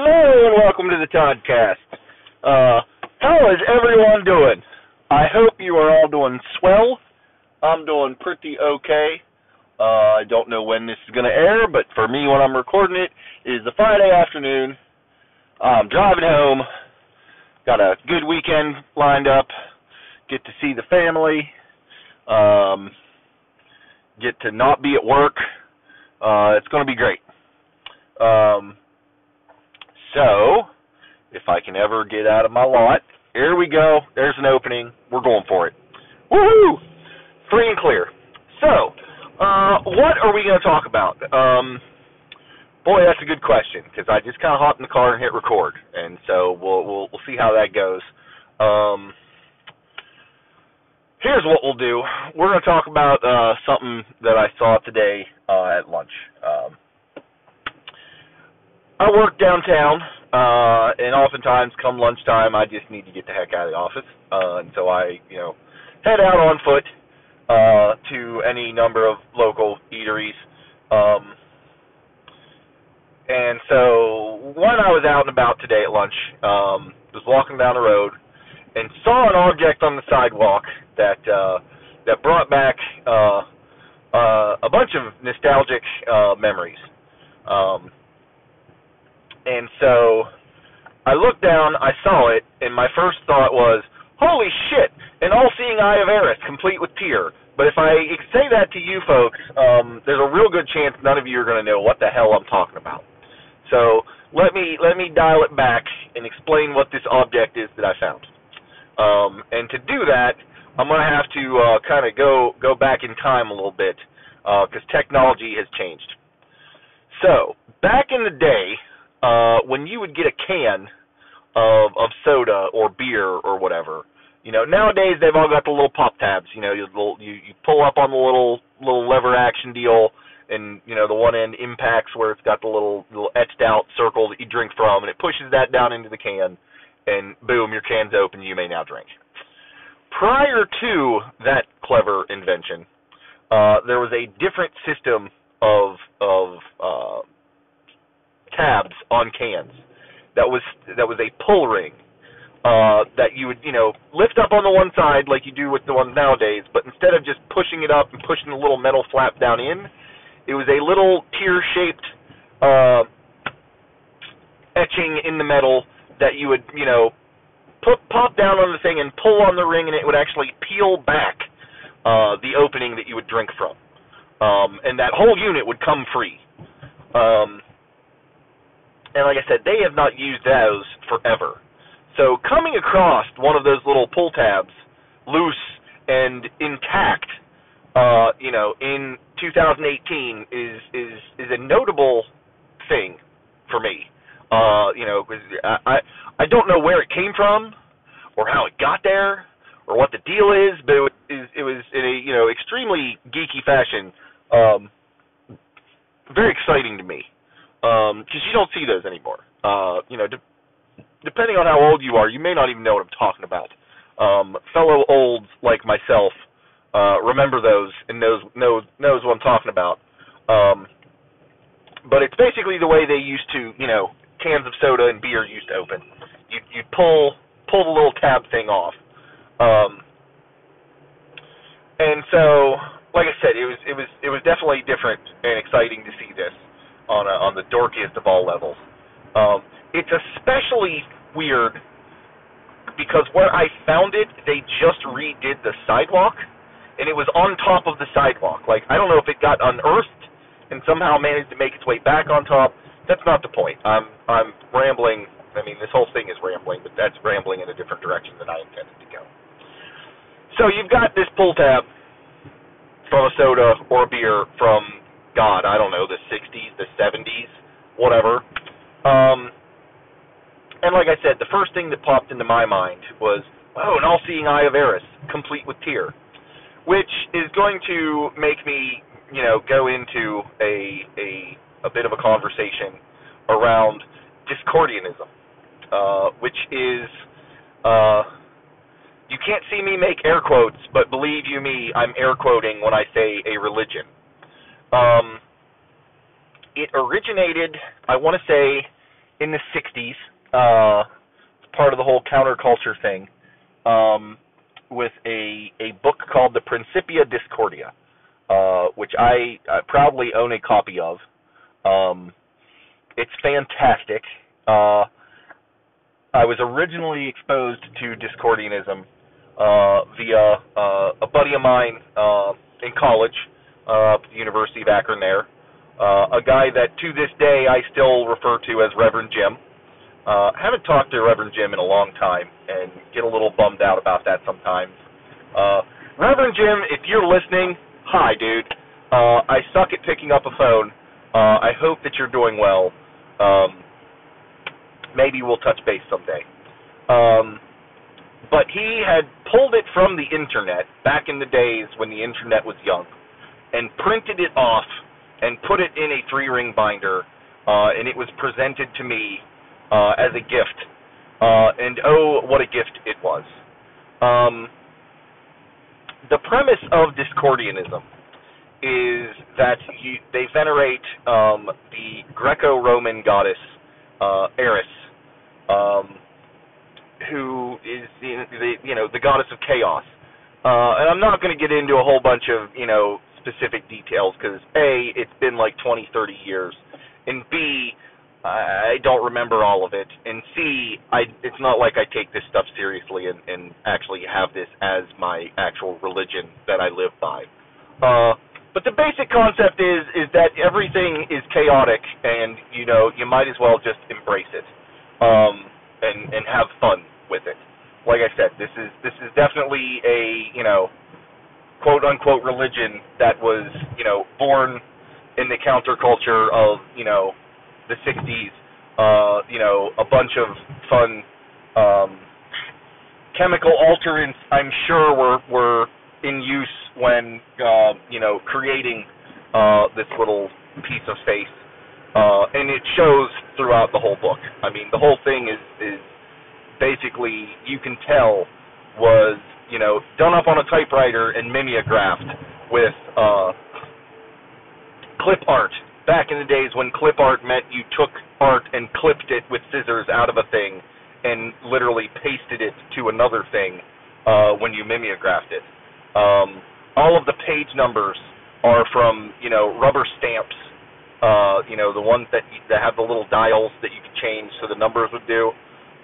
Hello and welcome to the Toddcast. Uh, how is everyone doing? I hope you are all doing swell. I'm doing pretty okay. Uh, I don't know when this is going to air, but for me, when I'm recording it, is a Friday afternoon. I'm driving home. Got a good weekend lined up. Get to see the family. Um, get to not be at work. Uh, it's going to be great. Um, so, if I can ever get out of my lot, here we go. There's an opening. We're going for it. Woohoo! Free and clear. So, uh, what are we going to talk about? Um, boy, that's a good question because I just kind of hopped in the car and hit record, and so we'll we'll, we'll see how that goes. Um, here's what we'll do. We're going to talk about uh, something that I saw today uh, at lunch. Um, I work downtown, uh, and oftentimes come lunchtime, I just need to get the heck out of the office, uh, and so I, you know, head out on foot uh, to any number of local eateries. Um, and so when I was out and about today at lunch, um, was walking down the road and saw an object on the sidewalk that uh, that brought back uh, uh, a bunch of nostalgic uh, memories. Um, and so I looked down, I saw it, and my first thought was, "Holy shit! An all-seeing eye of Eris, complete with tear." But if I say that to you folks, um, there's a real good chance none of you are going to know what the hell I'm talking about. So let me let me dial it back and explain what this object is that I found. Um, and to do that, I'm going to have to uh, kind of go go back in time a little bit because uh, technology has changed. So back in the day, uh, when you would get a can of of soda or beer or whatever, you know, nowadays they've all got the little pop tabs. You know, you you, you pull up on the little little lever action deal, and you know the one end impacts where it's got the little little etched out circle that you drink from, and it pushes that down into the can, and boom, your can's open. You may now drink. Prior to that clever invention, uh, there was a different system of of uh, tabs on cans. That was that was a pull ring uh, that you would you know lift up on the one side like you do with the ones nowadays, but instead of just pushing it up and pushing the little metal flap down in, it was a little tear shaped uh, etching in the metal that you would you know put pop down on the thing and pull on the ring, and it would actually peel back uh, the opening that you would drink from, um, and that whole unit would come free. Um, and like I said, they have not used those forever. So coming across one of those little pull tabs, loose and intact, uh, you know, in 2018 is is is a notable thing for me. Uh, you know, I, I I don't know where it came from, or how it got there, or what the deal is, but it was it was in a you know extremely geeky fashion, um, very exciting to me because um, you don't see those anymore. Uh, you know, de- depending on how old you are, you may not even know what I'm talking about. Um, fellow olds like myself uh, remember those and knows knows knows what I'm talking about. Um, but it's basically the way they used to, you know, cans of soda and beer used to open. You you pull pull the little tab thing off. Um, and so, like I said, it was it was it was definitely different and exciting to see this on a, on the dorkiest of all levels. Um, it's especially weird because where I found it, they just redid the sidewalk, and it was on top of the sidewalk. Like I don't know if it got unearthed and somehow managed to make its way back on top. That's not the point. I'm I'm rambling. I mean, this whole thing is rambling, but that's rambling in a different direction than I intended to go. So you've got this pull tab from a soda or a beer from God, I don't know, the 60s, the 70s, whatever. Um, and like I said, the first thing that popped into my mind was, oh, an all-seeing eye of Eris, complete with tear, which is going to make me, you know, go into a a a bit of a conversation around Discordianism, uh, which is, uh, you can't see me make air quotes, but believe you me, I'm air quoting when I say a religion. Um, it originated, I want to say, in the '60s. Uh, it's part of the whole counterculture thing. Um, with a a book called the Principia Discordia, uh, which I, I proudly own a copy of. Um, it's fantastic. Uh, I was originally exposed to Discordianism uh, via uh, a buddy of mine uh, in college, uh, the University of Akron. There, uh, a guy that to this day I still refer to as Reverend Jim. Uh, haven't talked to Reverend Jim in a long time, and get a little bummed out about that sometimes. Uh, Reverend Jim, if you're listening, hi, dude. Uh, I suck at picking up a phone. Uh, I hope that you're doing well. Um, maybe we'll touch base someday. Um, but he had pulled it from the internet back in the days when the internet was young, and printed it off and put it in a three-ring binder, uh, and it was presented to me uh, as a gift. Uh, and oh, what a gift it was. Um, the premise of Discordianism is that you, they venerate um, the Greco-Roman goddess uh, Eris, um, who is the, the you know the goddess of chaos. Uh, and I'm not going to get into a whole bunch of you know specific details because a it's been like 20, 30 years, and b I don't remember all of it, and C, I it's not like I take this stuff seriously and, and actually have this as my actual religion that I live by. Uh, but the basic concept is is that everything is chaotic, and you know you might as well just embrace it, um, and and have fun with it. Like I said, this is this is definitely a you know quote unquote religion that was you know born in the counterculture of you know the 60s, uh, you know, a bunch of fun um, chemical alterants, I'm sure, were were in use when uh, you know creating uh, this little piece of space, uh, and it shows throughout the whole book. I mean, the whole thing is is basically you can tell was you know done up on a typewriter and mimeographed with uh, clip art back in the days when clip art meant you took art and clipped it with scissors out of a thing and literally pasted it to another thing uh, when you mimeographed it. Um, all of the page numbers are from you know rubber stamps. Uh, you know the ones that that have the little dials that you can change so the numbers would do,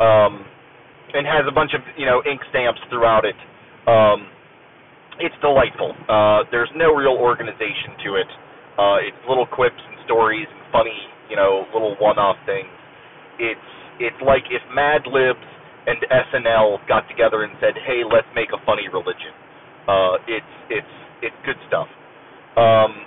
um, and has a bunch of you know ink stamps throughout it. Um, it's delightful. Uh, there's no real organization to it. Uh, it's little quips and stories and funny, you know, little one-off things. It's it's like if Mad Libs and SNL got together and said, "Hey, let's make a funny religion." Uh, it's it's it's good stuff. Um,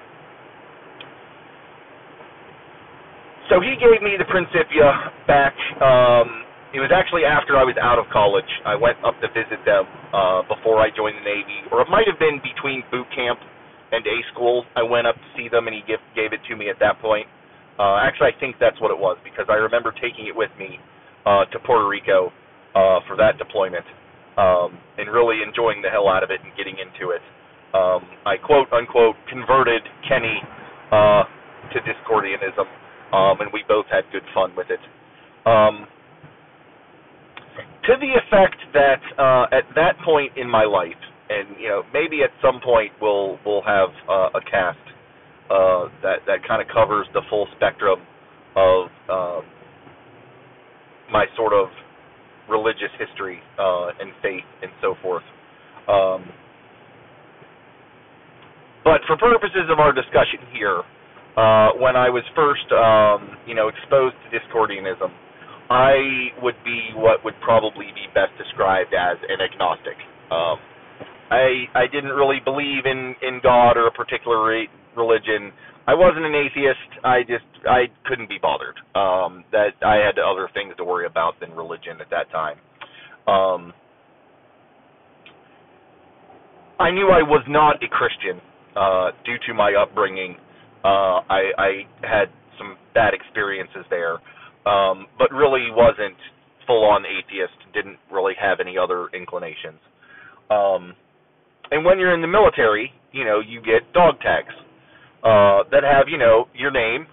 so he gave me the Principia back. Um, it was actually after I was out of college. I went up to visit them uh, before I joined the Navy, or it might have been between boot camp and A school. I went up to see them, and he give, gave it to me at that point. Uh, actually, I think that's what it was because I remember taking it with me uh, to Puerto Rico uh, for that deployment um, and really enjoying the hell out of it and getting into it. Um, I quote unquote converted Kenny uh, to Discordianism, um, and we both had good fun with it. Um, to the effect that uh, at that point in my life, and you know maybe at some point we'll we'll have uh, a cast uh, that that kind of covers the full spectrum of um, my sort of religious history uh, and faith and so forth. Um, but for purposes of our discussion here, uh, when I was first, um, you know, exposed to Discordianism, I would be what would probably be best described as an agnostic. Um, I I didn't really believe in in God or a particular re- religion. I wasn't an atheist. I just I couldn't be bothered. Um, that I had other things to worry about than religion at that time. Um, I knew I was not a Christian uh, due to my upbringing. Uh, I, I had some bad experiences there, um, but really wasn't full on atheist. Didn't really have any other inclinations. Um, and when you're in the military, you know, you get dog tags uh, that have, you know, your name,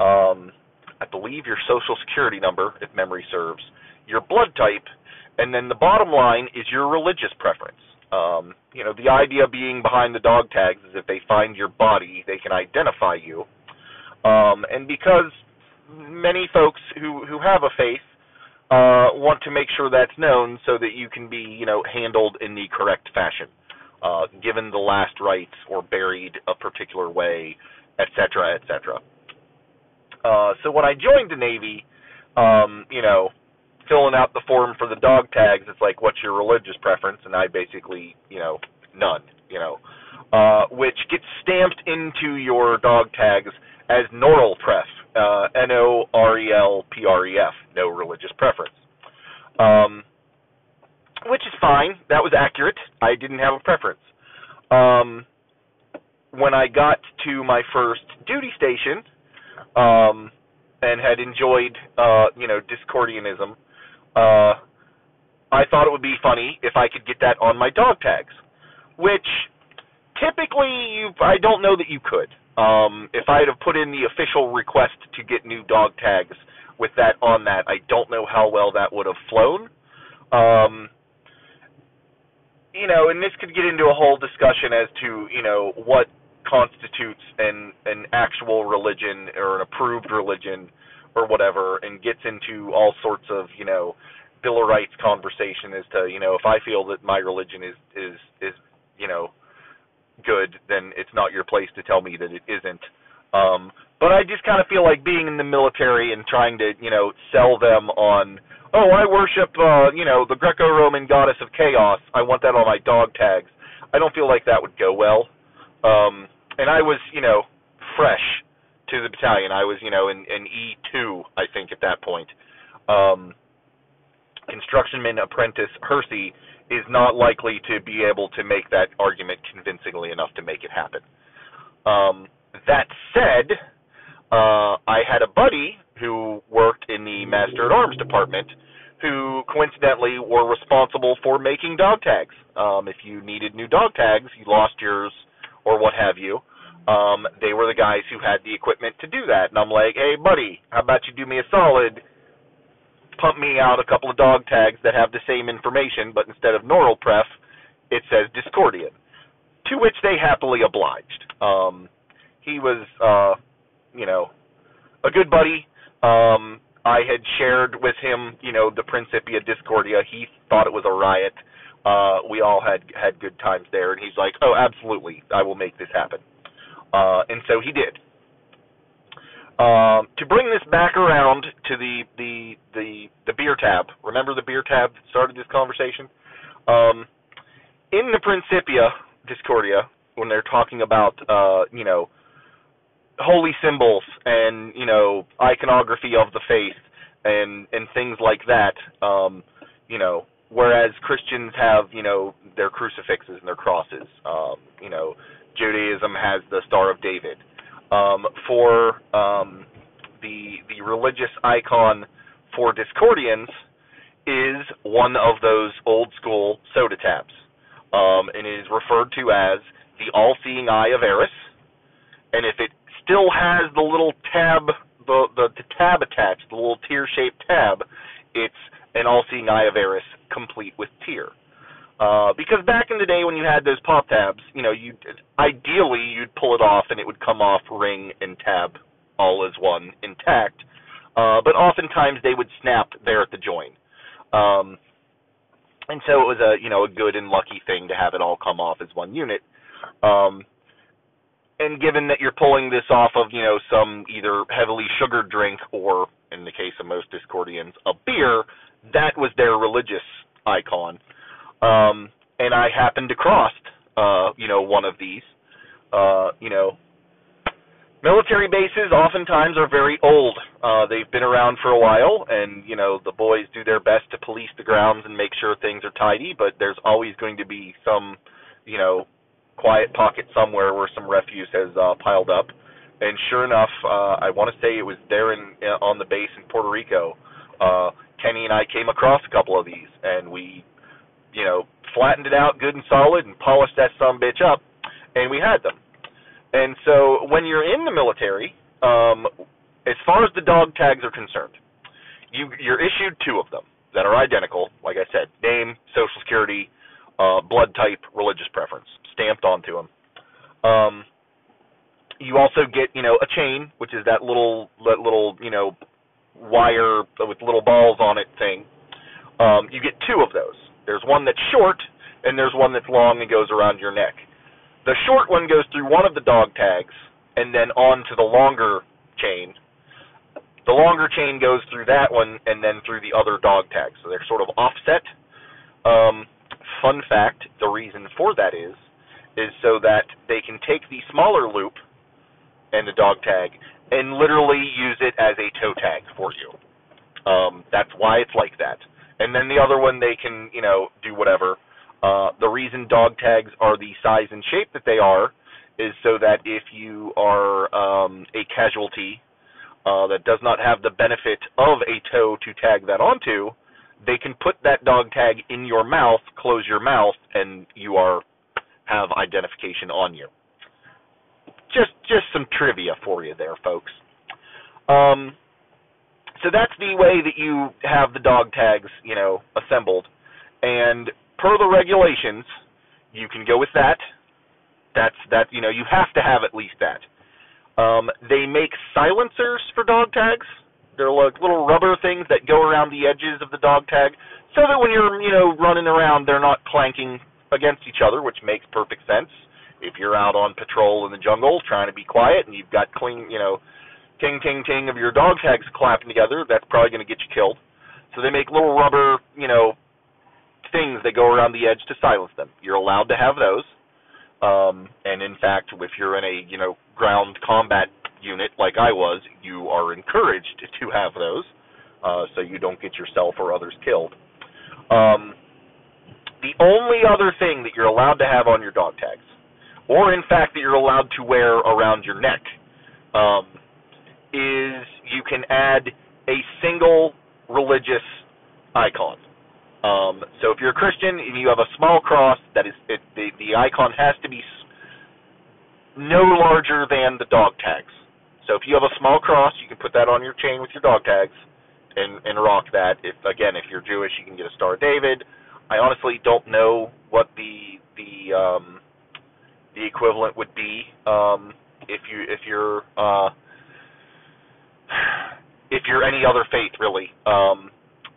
um, a believe your social security number, if memory serves, your blood type, and then the bottom line is your religious preference. Um, you know, the idea being behind the dog tags is if they find your body, they can identify you. Um, and because many folks who who have a faith uh, want to make sure that's known so that you can be, you know, handled in the correct fashion, uh, given the last rites or buried a particular way, etc., etc. Uh, so when I joined the Navy, um, you know, filling out the form for the dog tags, it's like, what's your religious preference? And I basically, you know, none, you know, uh, which gets stamped into your dog tags as Norelpref, uh, N-O-R-E-L-P-R-E-F, no religious preference. Um, which is fine. That was accurate. I didn't have a preference. Um, when I got to my first duty station, um, and had enjoyed, uh, you know, Discordianism, uh, I thought it would be funny if I could get that on my dog tags, which typically you, I don't know that you could. Um, if I had have put in the official request to get new dog tags with that on that, I don't know how well that would have flown. Um, you know, and this could get into a whole discussion as to you know what constitutes an an actual religion or an approved religion or whatever, and gets into all sorts of you know Bill of Rights conversation as to you know if I feel that my religion is is is you know good, then it's not your place to tell me that it isn't. Um, but I just kind of feel like being in the military and trying to you know sell them on oh I worship uh, you know the Greco-Roman goddess of chaos. I want that on my dog tags. I don't feel like that would go well. Um, and I was you know fresh to the battalion. I was, you know, in, in E2, I think, at that point. Um, constructionman apprentice Hersey is not likely to be able to make that argument convincingly enough to make it happen. Um, that said, uh, I had a buddy who worked in the Master at Arms department who coincidentally were responsible for making dog tags. Um, if you needed new dog tags, you lost yours or what have you, um, they were the guys who had the equipment to do that. And I'm like, hey, buddy, how about you do me a solid? Pump me out a couple of dog tags that have the same information, but instead of Norelpref, it says Discordian. To which they happily obliged. Um, he was, uh, you know, a good buddy. Um, I had shared with him, you know, the Principia Discordia. He thought it was a riot. Uh, we all had had good times there, and he's like, "Oh, absolutely, I will make this happen." Uh, and so he did. Um, to bring this back around to the, the the the beer tab. Remember the beer tab that started this conversation? Um, in the Principia Discordia, when they're talking about uh, you know holy symbols and you know iconography of the faith and and things like that, um, you know, whereas Christians have you know their crucifixes and their crosses, um, you know Judaism has the Star of David. Um, for um, the the religious icon for Discordians is one of those old school soda tabs, um, and it is referred to as the all-seeing eye of Eris. And if it still has the little tab, the the, the tab attached, the little tear-shaped tab, it's an all-seeing eye of Eris, complete with tear. Uh, because back in the day when you had those pop tabs, you know, you ideally you'd pull it off and it would come off ring and tab all as one intact. Uh, but oftentimes they would snap there at the join. Um, and so it was a you know a good and lucky thing to have it all come off as one unit. Um, and given that you're pulling this off of you know some either heavily sugared drink or in the case of most Discordians a beer, that was their religious icon. Um, and I happened to cross, uh, you know, one of these. Uh, you know, military bases oftentimes are very old. Uh, they've been around for a while, and you know the boys do their best to police the grounds and make sure things are tidy. But there's always going to be some, you know, quiet pocket somewhere where some refuse has uh, piled up. And sure enough, uh, I want to say it was there in uh, on the base in Puerto Rico. Uh, Kenny and I came across a couple of these, and we you know, flattened it out good and solid and polished that some bitch up, and we had them. And so when you're in the military, um, as far as the dog tags are concerned, you you're issued two of them that are identical. Like I said, name, social security, uh, blood type, religious preference stamped onto them. Um, you also get you know a chain, which is that little that little you know wire with little balls on it thing. Um, you get two of those. There's one that's short, and there's one that's long and goes around your neck. The short one goes through one of the dog tags and then on to the longer chain. The longer chain goes through that one and then through the other dog tags. So they're sort of offset. Um, fun fact, the reason for that is is so that they can take the smaller loop and the dog tag and literally use it as a toe tag for you. Um, that's why it's like that. And then the other one they can, you know, do whatever. Uh, the reason dog tags are the size and shape that they are is so that if you are um, a casualty uh, that does not have the benefit of a toe to tag that onto, they can put that dog tag in your mouth, close your mouth, and you are have identification on you. Just just some trivia for you there, folks. Um, so that's the way that you have the dog tags, you know, assembled. And per the regulations, you can go with that that's that you know you have to have at least that. Um, they make silencers for dog tags. They're like little rubber things that go around the edges of the dog tag, so that when you're you know running around, they're not clanking against each other, which makes perfect sense. If you're out on patrol in the jungle trying to be quiet and you've got clean, you know, ting ting ting of your dog tags clapping together, that's probably going to get you killed. So they make little rubber, you know, things that go around the edge to silence them. You're allowed to have those. Um, and in fact, if you're in a you know ground combat unit like I was, you are encouraged to have those, uh, so you don't get yourself or others killed. Um, the only other thing that you're allowed to have on your dog tags, or in fact that you're allowed to wear around your neck, um, is you can add a single religious icon. Um, so if you're a Christian and you have a small cross, that is it, the the icon has to be no larger than the dog tags. So if you have a small cross, you can put that on your chain with your dog tags and and rock that. If again, if you're Jewish, you can get a Star David. I honestly don't know what the the um, the equivalent would be um, if you if you're uh, if you're any other faith really. Um,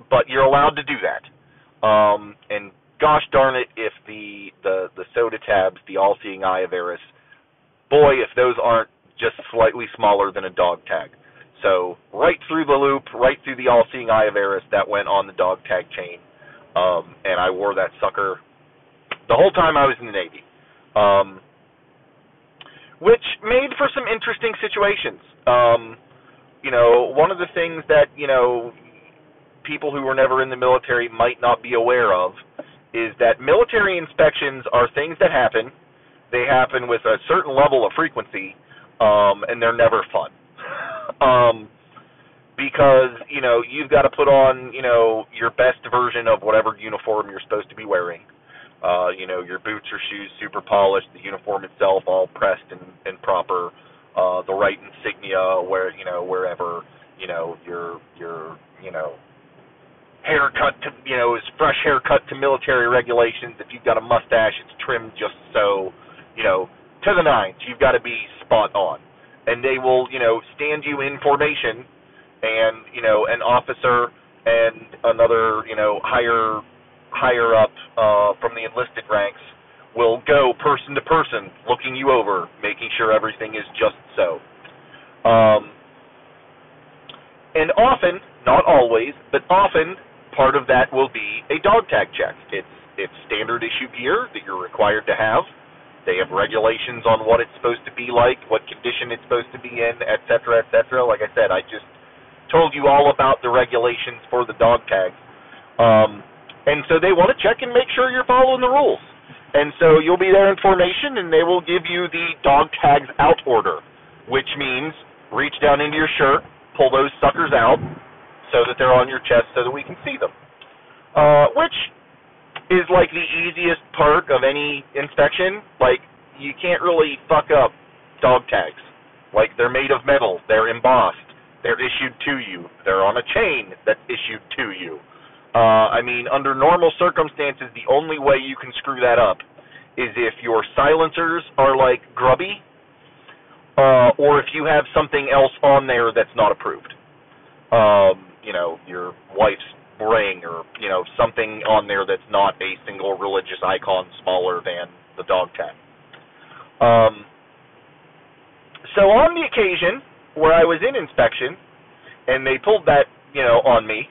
but you're allowed to do that. Um, and gosh darn it, if the the the soda tabs, the all-seeing eye of Eris, boy, if those aren't just slightly smaller than a dog tag. So right through the loop, right through the all-seeing eye of Eris, that went on the dog tag chain, um, and I wore that sucker the whole time I was in the Navy, um, which made for some interesting situations. Um, you know, one of the things that you know people who were never in the military might not be aware of is that military inspections are things that happen. They happen with a certain level of frequency, um, and they're never fun. um, because you know you've got to put on you know your best version of whatever uniform you're supposed to be wearing. Uh, you know your boots or shoes super polished, the uniform itself all pressed and, and proper, the right insignia where you know wherever you know your your you know haircut to you know his fresh haircut to military regulations. If you've got a mustache, it's trimmed just so, you know, to the nines. You've got to be spot on, and they will you know stand you in formation, and you know an officer and another you know higher higher up uh, from the enlisted ranks will go person to person, looking you over, making sure everything is just so. Um, and often, not always, but often part of that will be a dog tag check. It's it's standard issue gear that you're required to have. They have regulations on what it's supposed to be like, what condition it's supposed to be in, et cetera, et cetera. Like I said, I just told you all about the regulations for the dog tag. Um, and so they want to check and make sure you're following the rules. And so you'll be there in formation, and they will give you the dog tags out order, which means reach down into your shirt, pull those suckers out, so that they're on your chest so that we can see them. Uh, which is like the easiest part of any inspection. Like you can't really fuck up dog tags. Like they're made of metal, they're embossed, They're issued to you. They're on a chain that's issued to you. Uh, I mean, under normal circumstances, the only way you can screw that up is if your silencers are like grubby, uh, or if you have something else on there that's not approved. Um, you know, your wife's ring, or you know, something on there that's not a single religious icon smaller than the dog tag. Um, so on the occasion where I was in inspection, and they pulled that, you know, on me,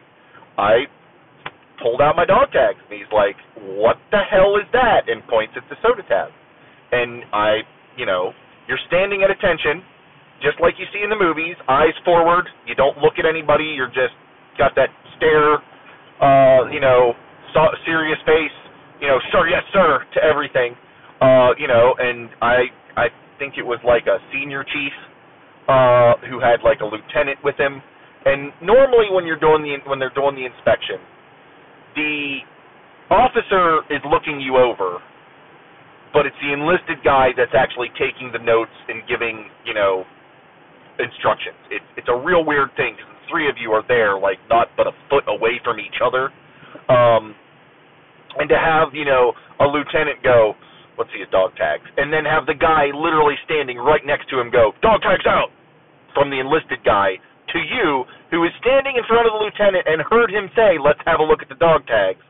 I pulled out my dog tags. And he's like, "What the hell is that?" And points at the soda tab. And I, you know, you're standing at attention, just like you see in the movies, eyes forward. You don't look at anybody. You're just got that stare, uh, you know, serious face. You know, sir, yes, sir, to everything. Uh, you know, and I, I think it was like a senior chief, uh, who had like a lieutenant with him. And normally, when you're doing the when they're doing the inspection, the officer is looking you over, but it's the enlisted guy that's actually taking the notes and giving, you know, instructions. It's it's a real weird thing because the three of you are there, like not but a foot away from each other, um, and to have you know a lieutenant go, let's see his dog tags, and then have the guy literally standing right next to him go, dog tags out, from the enlisted guy to you, who is standing in front of the lieutenant and heard him say, let's have a look at the dog tags,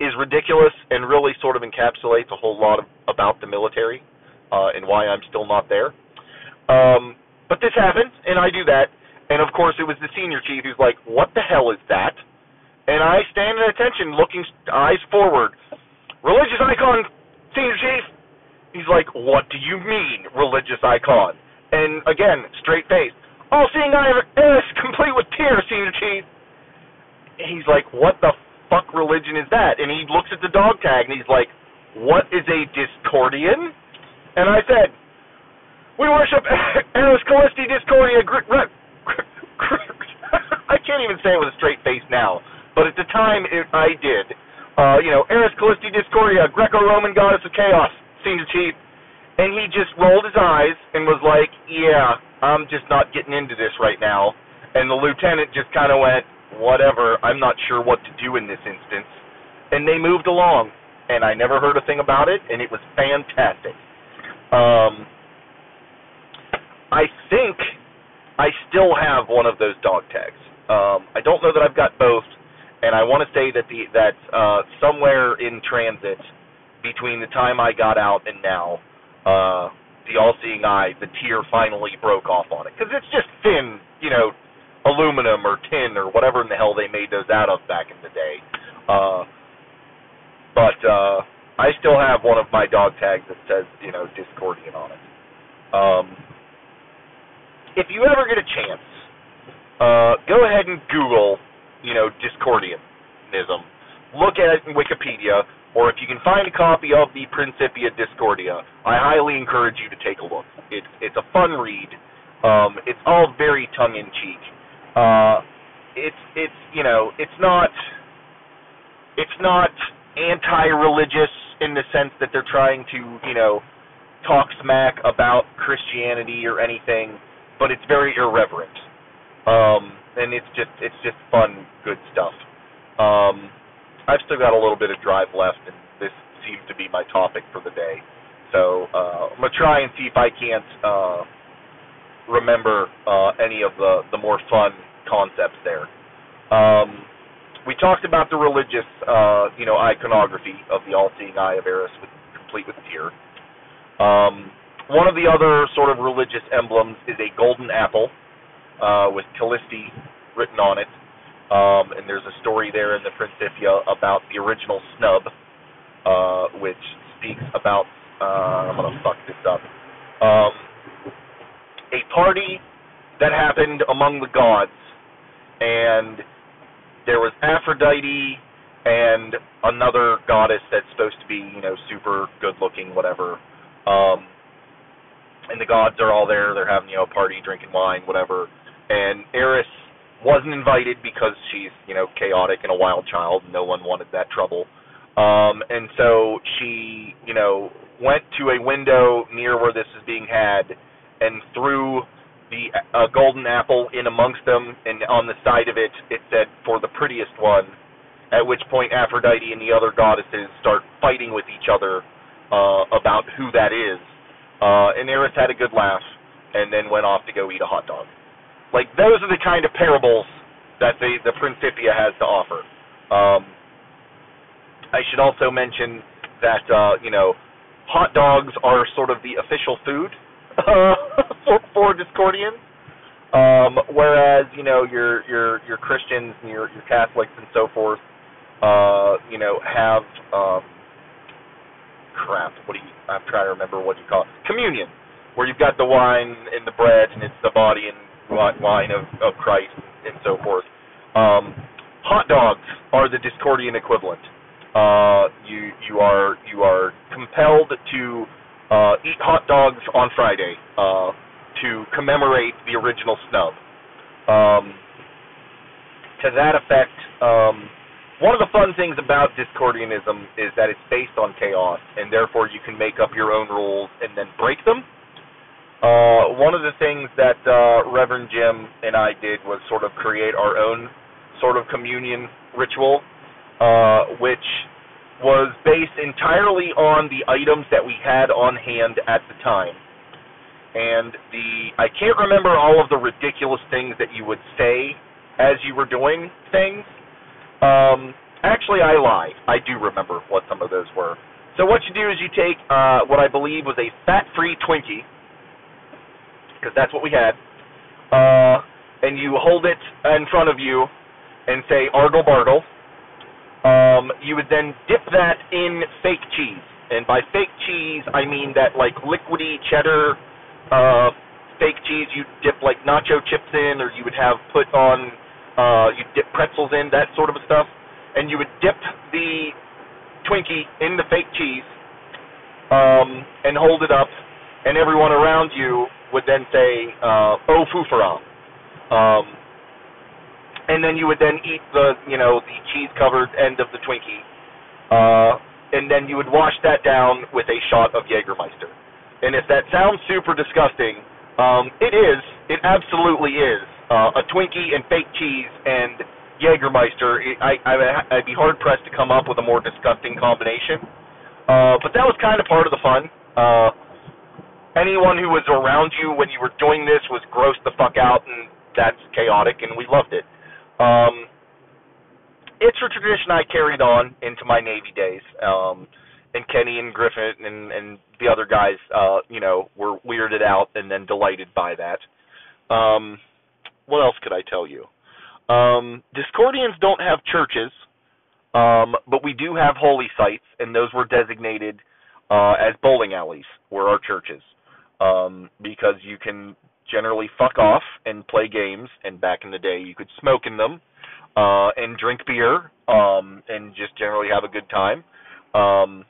is ridiculous and really sort of encapsulates a whole lot of, about the military uh, and why I'm still not there. Um, but this happens, and I do that. And of course, it was the senior chief who's like, what the hell is that? And I stand at attention, looking eyes forward. Religious icon, senior chief. He's like, what do you mean, religious icon? And again, straight face all seeing eye complete with tears, Senior Chief. He's like, what the fuck religion is that? And he looks at the dog tag and he's like, what is a Discordian? And I said, we worship Eris Callisti Discordia. I can't even say it with a straight face now, but at the time it, I did. Uh, you know, Eris Callisti Discordia, Greco-Roman goddess of chaos, Senior Chief. And he just rolled his eyes and was like, yeah, I'm just not getting into this right now. And the lieutenant just kind of went, whatever, I'm not sure what to do in this instance. And they moved along, and I never heard a thing about it, and it was fantastic. Um, I think I still have one of those dog tags. Um, I don't know that I've got both, and I want to say that the that uh, somewhere in transit between the time I got out and now, uh, the all-seeing eye, the tear finally broke off on it because it's just thin, you know, aluminum or tin or whatever in the hell they made those out of back in the day. Uh, but uh, I still have one of my dog tags that says, you know, Discordian on it. Um, if you ever get a chance, uh, go ahead and Google, you know, Discordianism. Look at it in Wikipedia or if you can find a copy of the Principia Discordia, I highly encourage you to take a look. It's it's a fun read. Um, it's all very tongue in cheek. Uh, it's it's you know it's not it's not anti-religious in the sense that they're trying to you know talk smack about Christianity or anything, but it's very irreverent. Um, and it's just it's just fun, good stuff. Um, I've still got a little bit of drive left, and this seems to be my topic for the day. So uh, I'm gonna try and see if I can't uh, remember uh, any of the the more fun concepts there. Um, we talked about the religious, uh, you know, iconography of the all-seeing eye of Eris, with, complete with tear. Um, one of the other sort of religious emblems is a golden apple uh, with Callisti written on it. Um, and there's a story there in the Principia about the original snub, uh, which speaks about, uh, I'm to fuck this up, um, a party that happened among the gods, and there was Aphrodite and another goddess that's supposed to be, you know, super good looking, whatever. Um, and the gods are all there. They're having, you know, a party, drinking wine, whatever. And Eris wasn't invited because she's you know chaotic and a wild child. No one wanted that trouble, um, and so she you know went to a window near where this is being had and threw the uh, golden apple in amongst them, and on the side of it, it said for the prettiest one. At which point, Aphrodite and the other goddesses start fighting with each other uh, about who that is. Uh, and Eris had a good laugh, and then went off to go eat a hot dog. Like those are the kind of parables that the the Principia has to offer. Um, I should also mention that uh, you know, hot dogs are sort of the official food uh, for, for Discordians. Um, whereas you know your your your Christians and your your Catholics and so forth, uh, you know, have um, crap. What do you? I'm trying to remember what you call it. Communion, where you've got the wine and the bread, and it's the body and wine of of Christ and so forth. Um, hot dogs are the Discordian equivalent. Uh, you you are you are compelled to uh, eat hot dogs on Friday uh, to commemorate the original snub. Um, to that effect, um, one of the fun things about Discordianism is that it's based on chaos, and therefore you can make up your own rules and then break them. Uh, one of the things that uh, Reverend Jim and I did was sort of create our own sort of communion ritual, uh, which was based entirely on the items that we had on hand at the time. And the I can't remember all of the ridiculous things that you would say as you were doing things, um, actually, I lie. I do remember what some of those were. So what you do is you take uh, what I believe was a fat-free Twinkie, because that's what we had, uh, and you hold it in front of you and say "Argle Bargle." Um, you would then dip that in fake cheese, and by fake cheese I mean that like liquidy cheddar uh, fake cheese you dip like nacho chips in, or you would have put on uh, you dip pretzels in, that sort of stuff, and you would dip the Twinkie in the fake cheese um, and hold it up, and everyone around you would then say, uh, "Oh, fufara," um, and then you would then eat the, you know, the cheese-covered end of the Twinkie, uh, and then you would wash that down with a shot of Jägermeister. And if that sounds super disgusting, um, it is. It absolutely is uh, a Twinkie and fake cheese and Jägermeister. I, I I'd be hard pressed to come up with a more disgusting combination. Uh, but that was kind of part of the fun. Uh, anyone who was around you when you were doing this was grossed the fuck out, and that's chaotic, and we loved it. Um, it's a tradition I carried on into my Navy days. Um, and Kenny and Griffin and and the other guys, uh, you know, were weirded out and then delighted by that. Um, what else could I tell you? Um, Discordians don't have churches, um, but we do have holy sites, and those were designated uh, as bowling alleys. Were our churches um, because you can generally fuck off and play games, and back in the day you could smoke in them uh, and drink beer um, and just generally have a good time. Um,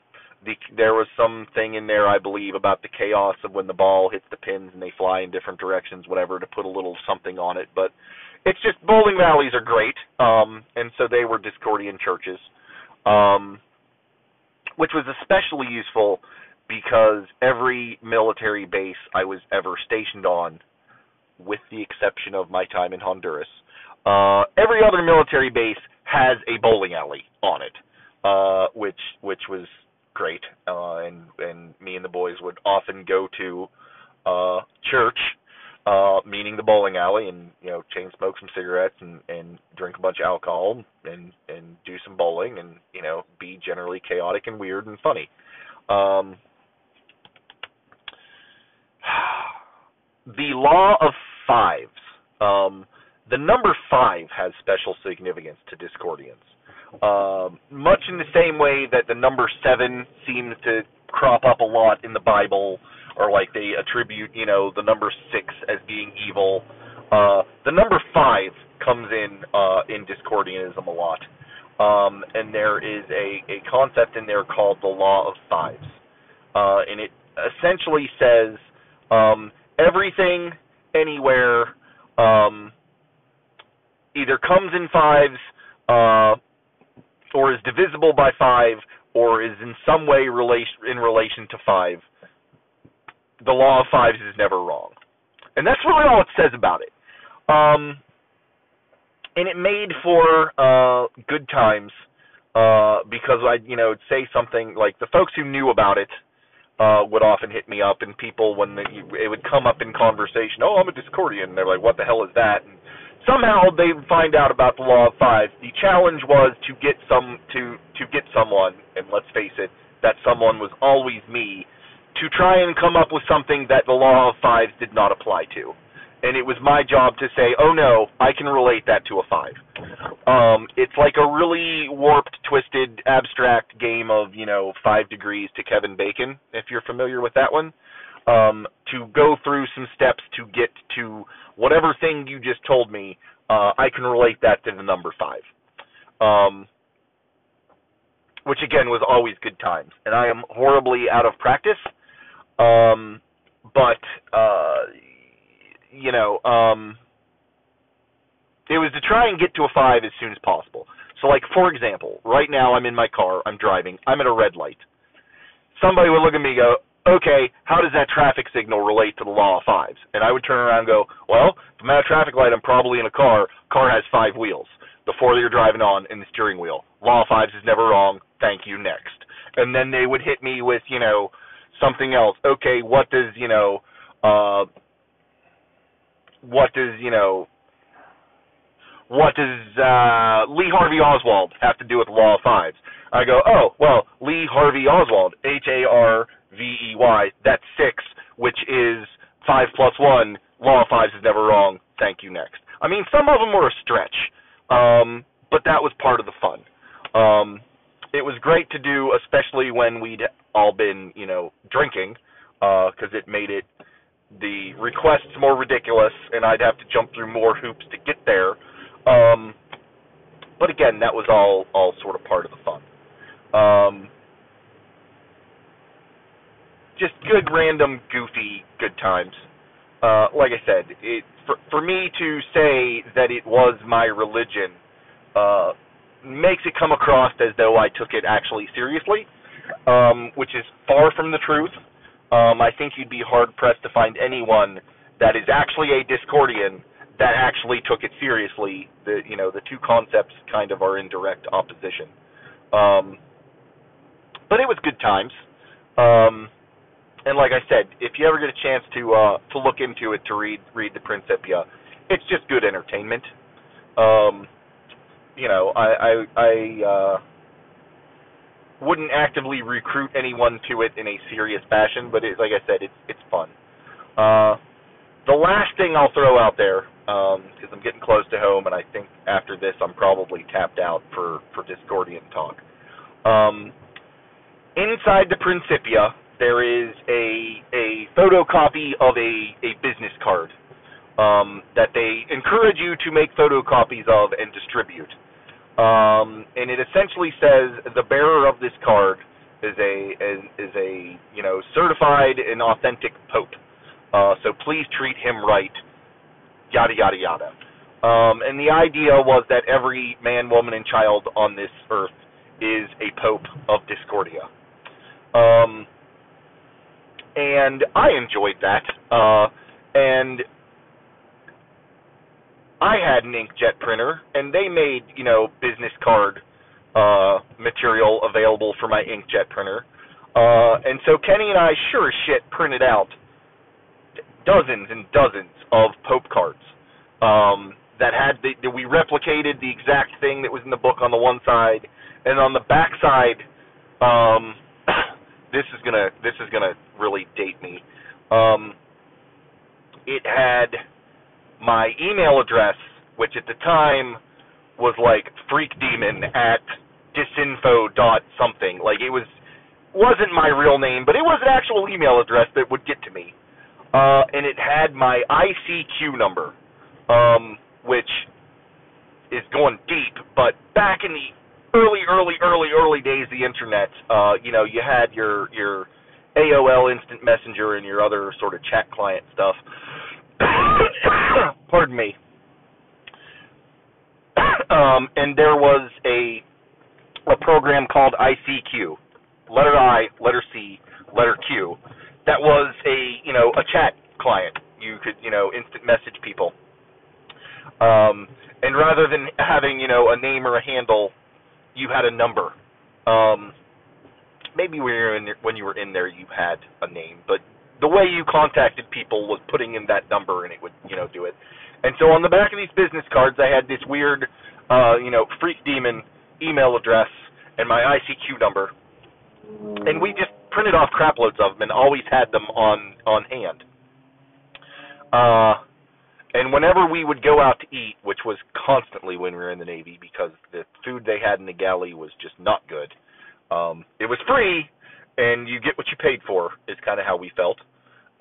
the, there was something in there, I believe, about the chaos of when the ball hits the pins and they fly in different directions, whatever, to put a little something on it. But it's just bowling alleys are great, um, and so they were Discordian churches, um, which was especially useful because every military base I was ever stationed on, with the exception of my time in Honduras, uh, every other military base has a bowling alley on it, uh, which which was great. Uh, and and me and the boys would often go to uh, church, uh, meaning the bowling alley, and you know, chain smoke some cigarettes and and drink a bunch of alcohol and and do some bowling and you know, be generally chaotic and weird and funny. Um, the law of fives. Um, the number five has special significance to Discordians. Um, much in the same way that the number seven seems to crop up a lot in the Bible, or like they attribute, you know, the number six as being evil. Uh, the number five comes in uh, in Discordianism a lot, um, and there is a, a concept in there called the law of fives, uh, and it essentially says um, everything, anywhere, um, either comes in fives. Uh, or is divisible by 5 or is in some way relation in relation to 5 the law of fives is never wrong and that's really all it says about it. Um, and it made for uh, good times uh, because I, you know, say something like the folks who knew about it uh, would often hit me up, and people when the, it would come up in conversation, oh, I'm a Discordian. And they're like, what the hell is that? And somehow they find out about the Law of Fives. The challenge was to get some to to get someone, and let's face it, that someone was always me, to try and come up with something that the Law of Fives did not apply to and it was my job to say, "Oh no, I can relate that to a five. Um, it's like a really warped, twisted, abstract game of you know five degrees to Kevin Bacon, if you're familiar with that one. Um, to go through some steps to get to whatever thing you just told me, uh, I can relate that to the number five. Um, which again was always good times, and I am horribly out of practice. Um, but uh, you know, um, it was to try and get to a five as soon as possible. So, like for example, right now I'm in my car, I'm driving, I'm at a red light. Somebody would look at me and go, "Okay, how does that traffic signal relate to the law of fives?" And I would turn around and go, "Well, if I'm at a traffic light, I'm probably in a car. Car has five wheels. The four that you're driving on, and the steering wheel. Law of fives is never wrong. Thank you. Next." And then they would hit me with, you know, something else. Okay, what does you know? uh what does you know what does uh, Lee Harvey Oswald have to do with the law of fives? I go, oh, well, Lee Harvey Oswald, H A R V E Y, that's six, which is five plus one. Law of fives is never wrong. Thank you, next. I mean, some of them were a stretch, um, but that was part of the fun. Um, it was great to do, especially when we'd all been, you know, drinking, because uh, it made it the requests more ridiculous, and I'd have to jump through more hoops to get there. Um, but again, that was all all sort of part of the fun. Um, just good, random, goofy, good times. Uh, like I said, it for for me to say that it was my religion uh, makes it come across as though I took it actually seriously, um, which is far from the truth um, I think you'd be hard pressed to find anyone that is actually a Discordian that actually took it seriously. The you know the two concepts kind of are in direct opposition. Um, but it was good times. Um, and like I said, if you ever get a chance to uh, to look into it to read read the Principia, it's just good entertainment. Um, you know, I I, I uh, wouldn't actively recruit anyone to it in a serious fashion, but it, like I said, it's it's fun. Uh, the last thing I'll throw out there, because um, I'm getting close to home, and I think after this I'm probably tapped out for for Discordian talk. Um, inside the Principia, there is a a photocopy of a a business card um, that they encourage you to make photocopies of and distribute. Um, and it essentially says the bearer of this card is a is, is a you know certified and authentic pope. Uh, so please treat him right. Yada yada yada. Um, and the idea was that every man, woman, and child on this earth is a pope of Discordia. Um, and I enjoyed that. Uh, and I had an inkjet printer, and they made you know business card uh, material available for my inkjet printer. Uh, and so Kenny and I sure as shit printed out dozens and dozens of Pope cards um, that had the, that we replicated the exact thing that was in the book on the one side, and on the back side, um, this is gonna this is gonna really date me. Um, it had my email address, which at the time was like freakdemon at disinfo dot something. Like it was wasn't my real name, but it was an actual email address that would get to me. Uh, and it had my ICQ number, um, which is going deep. But back in the early, early, early, early days of the internet, uh, you know, you had your your AOL Instant Messenger and your other sort of chat client stuff. Pardon me. um, and there was a a program called ICQ, letter I, letter C, letter Q, that was a you know a chat client You could, you know, instant message people. Um, and rather than having, you know, a name or a handle, you had a number. Um, maybe when you were in there, when you were in there, you had a name, but the way you contacted people was putting in that number, and it would, you know, do it. And so on the back of these business cards, I had this weird, uh, you know, freak demon email address and my ICQ number, and we just printed off craploads of them and always had them on on hand. Uh, and whenever we would go out to eat, which was constantly when we were in the Navy, because the food they had in the galley was just not good. Um, it was free, and you get what you paid for. Is kind of how we felt.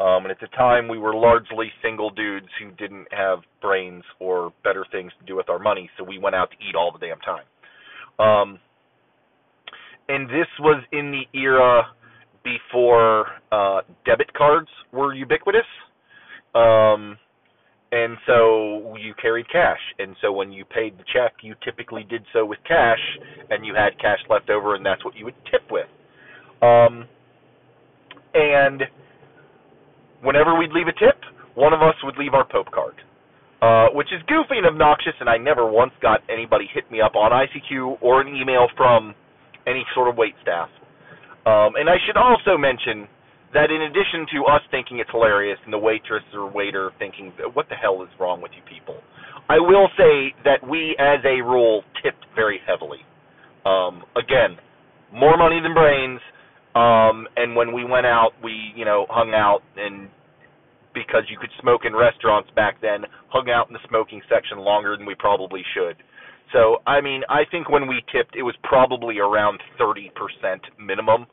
Um, and at the time, we were largely single dudes who didn't have brains or better things to do with our money, so we went out to eat all the damn time. Um, and this was in the era before uh, debit cards were ubiquitous. Um, and so you carried cash. And so when you paid the check, you typically did so with cash, and you had cash left over, and that's what you would tip with. Um, and whenever we'd leave a tip, one of us would leave our Pope card, uh, which is goofy and obnoxious, and I never once got anybody hit me up on ICQ or an email from any sort of wait staff. Um, and I should also mention that in addition to us thinking it's hilarious and the waitress or waiter thinking, what the hell is wrong with you people? I will say that we, as a rule, tipped very heavily. Um, again, more money than brains, um, and when we went out, we you know hung out and because you could smoke in restaurants back then, hung out in the smoking section longer than we probably should. So I mean, I think when we tipped, it was probably around thirty percent minimum.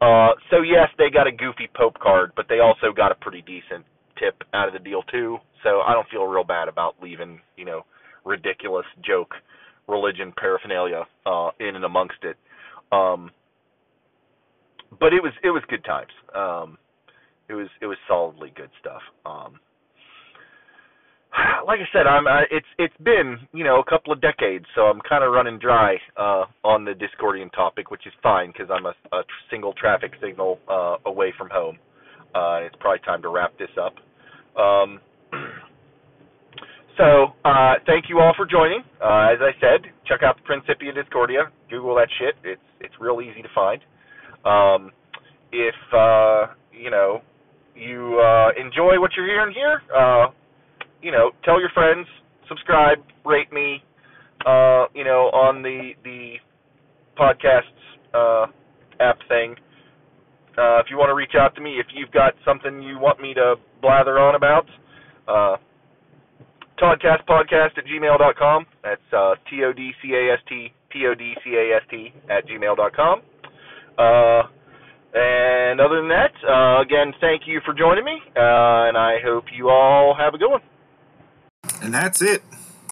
Uh, so yes, they got a goofy Pope card, but they also got a pretty decent tip out of the deal too. So I don't feel real bad about leaving, you know, ridiculous joke, religion paraphernalia uh, in and amongst it. Um, but it was it was good times. Um, it was it was solidly good stuff. Um, like I said, I'm uh, it's it's been you know a couple of decades, so I'm kind of running dry uh, on the Discordian topic, which is fine because I'm a, a single traffic signal uh, away from home. Uh, it's probably time to wrap this up. Um, so uh, thank you all for joining. Uh, as I said, check out the Principia Discordia. Google that shit. It's it's real easy to find. Um, if uh, you know you uh, enjoy what you're hearing here, uh, you know, tell your friends, subscribe, rate me, uh, you know, on the the podcasts uh, app thing. Uh, if you want to reach out to me, if you've got something you want me to blather on about, uh, Todcast Podcast at gmail.com. That's uh, T O D C A S T P O D C A S T at gmail.com. Uh, and other than that, uh, again, thank you for joining me, uh, and I hope you all have a good one. And that's it.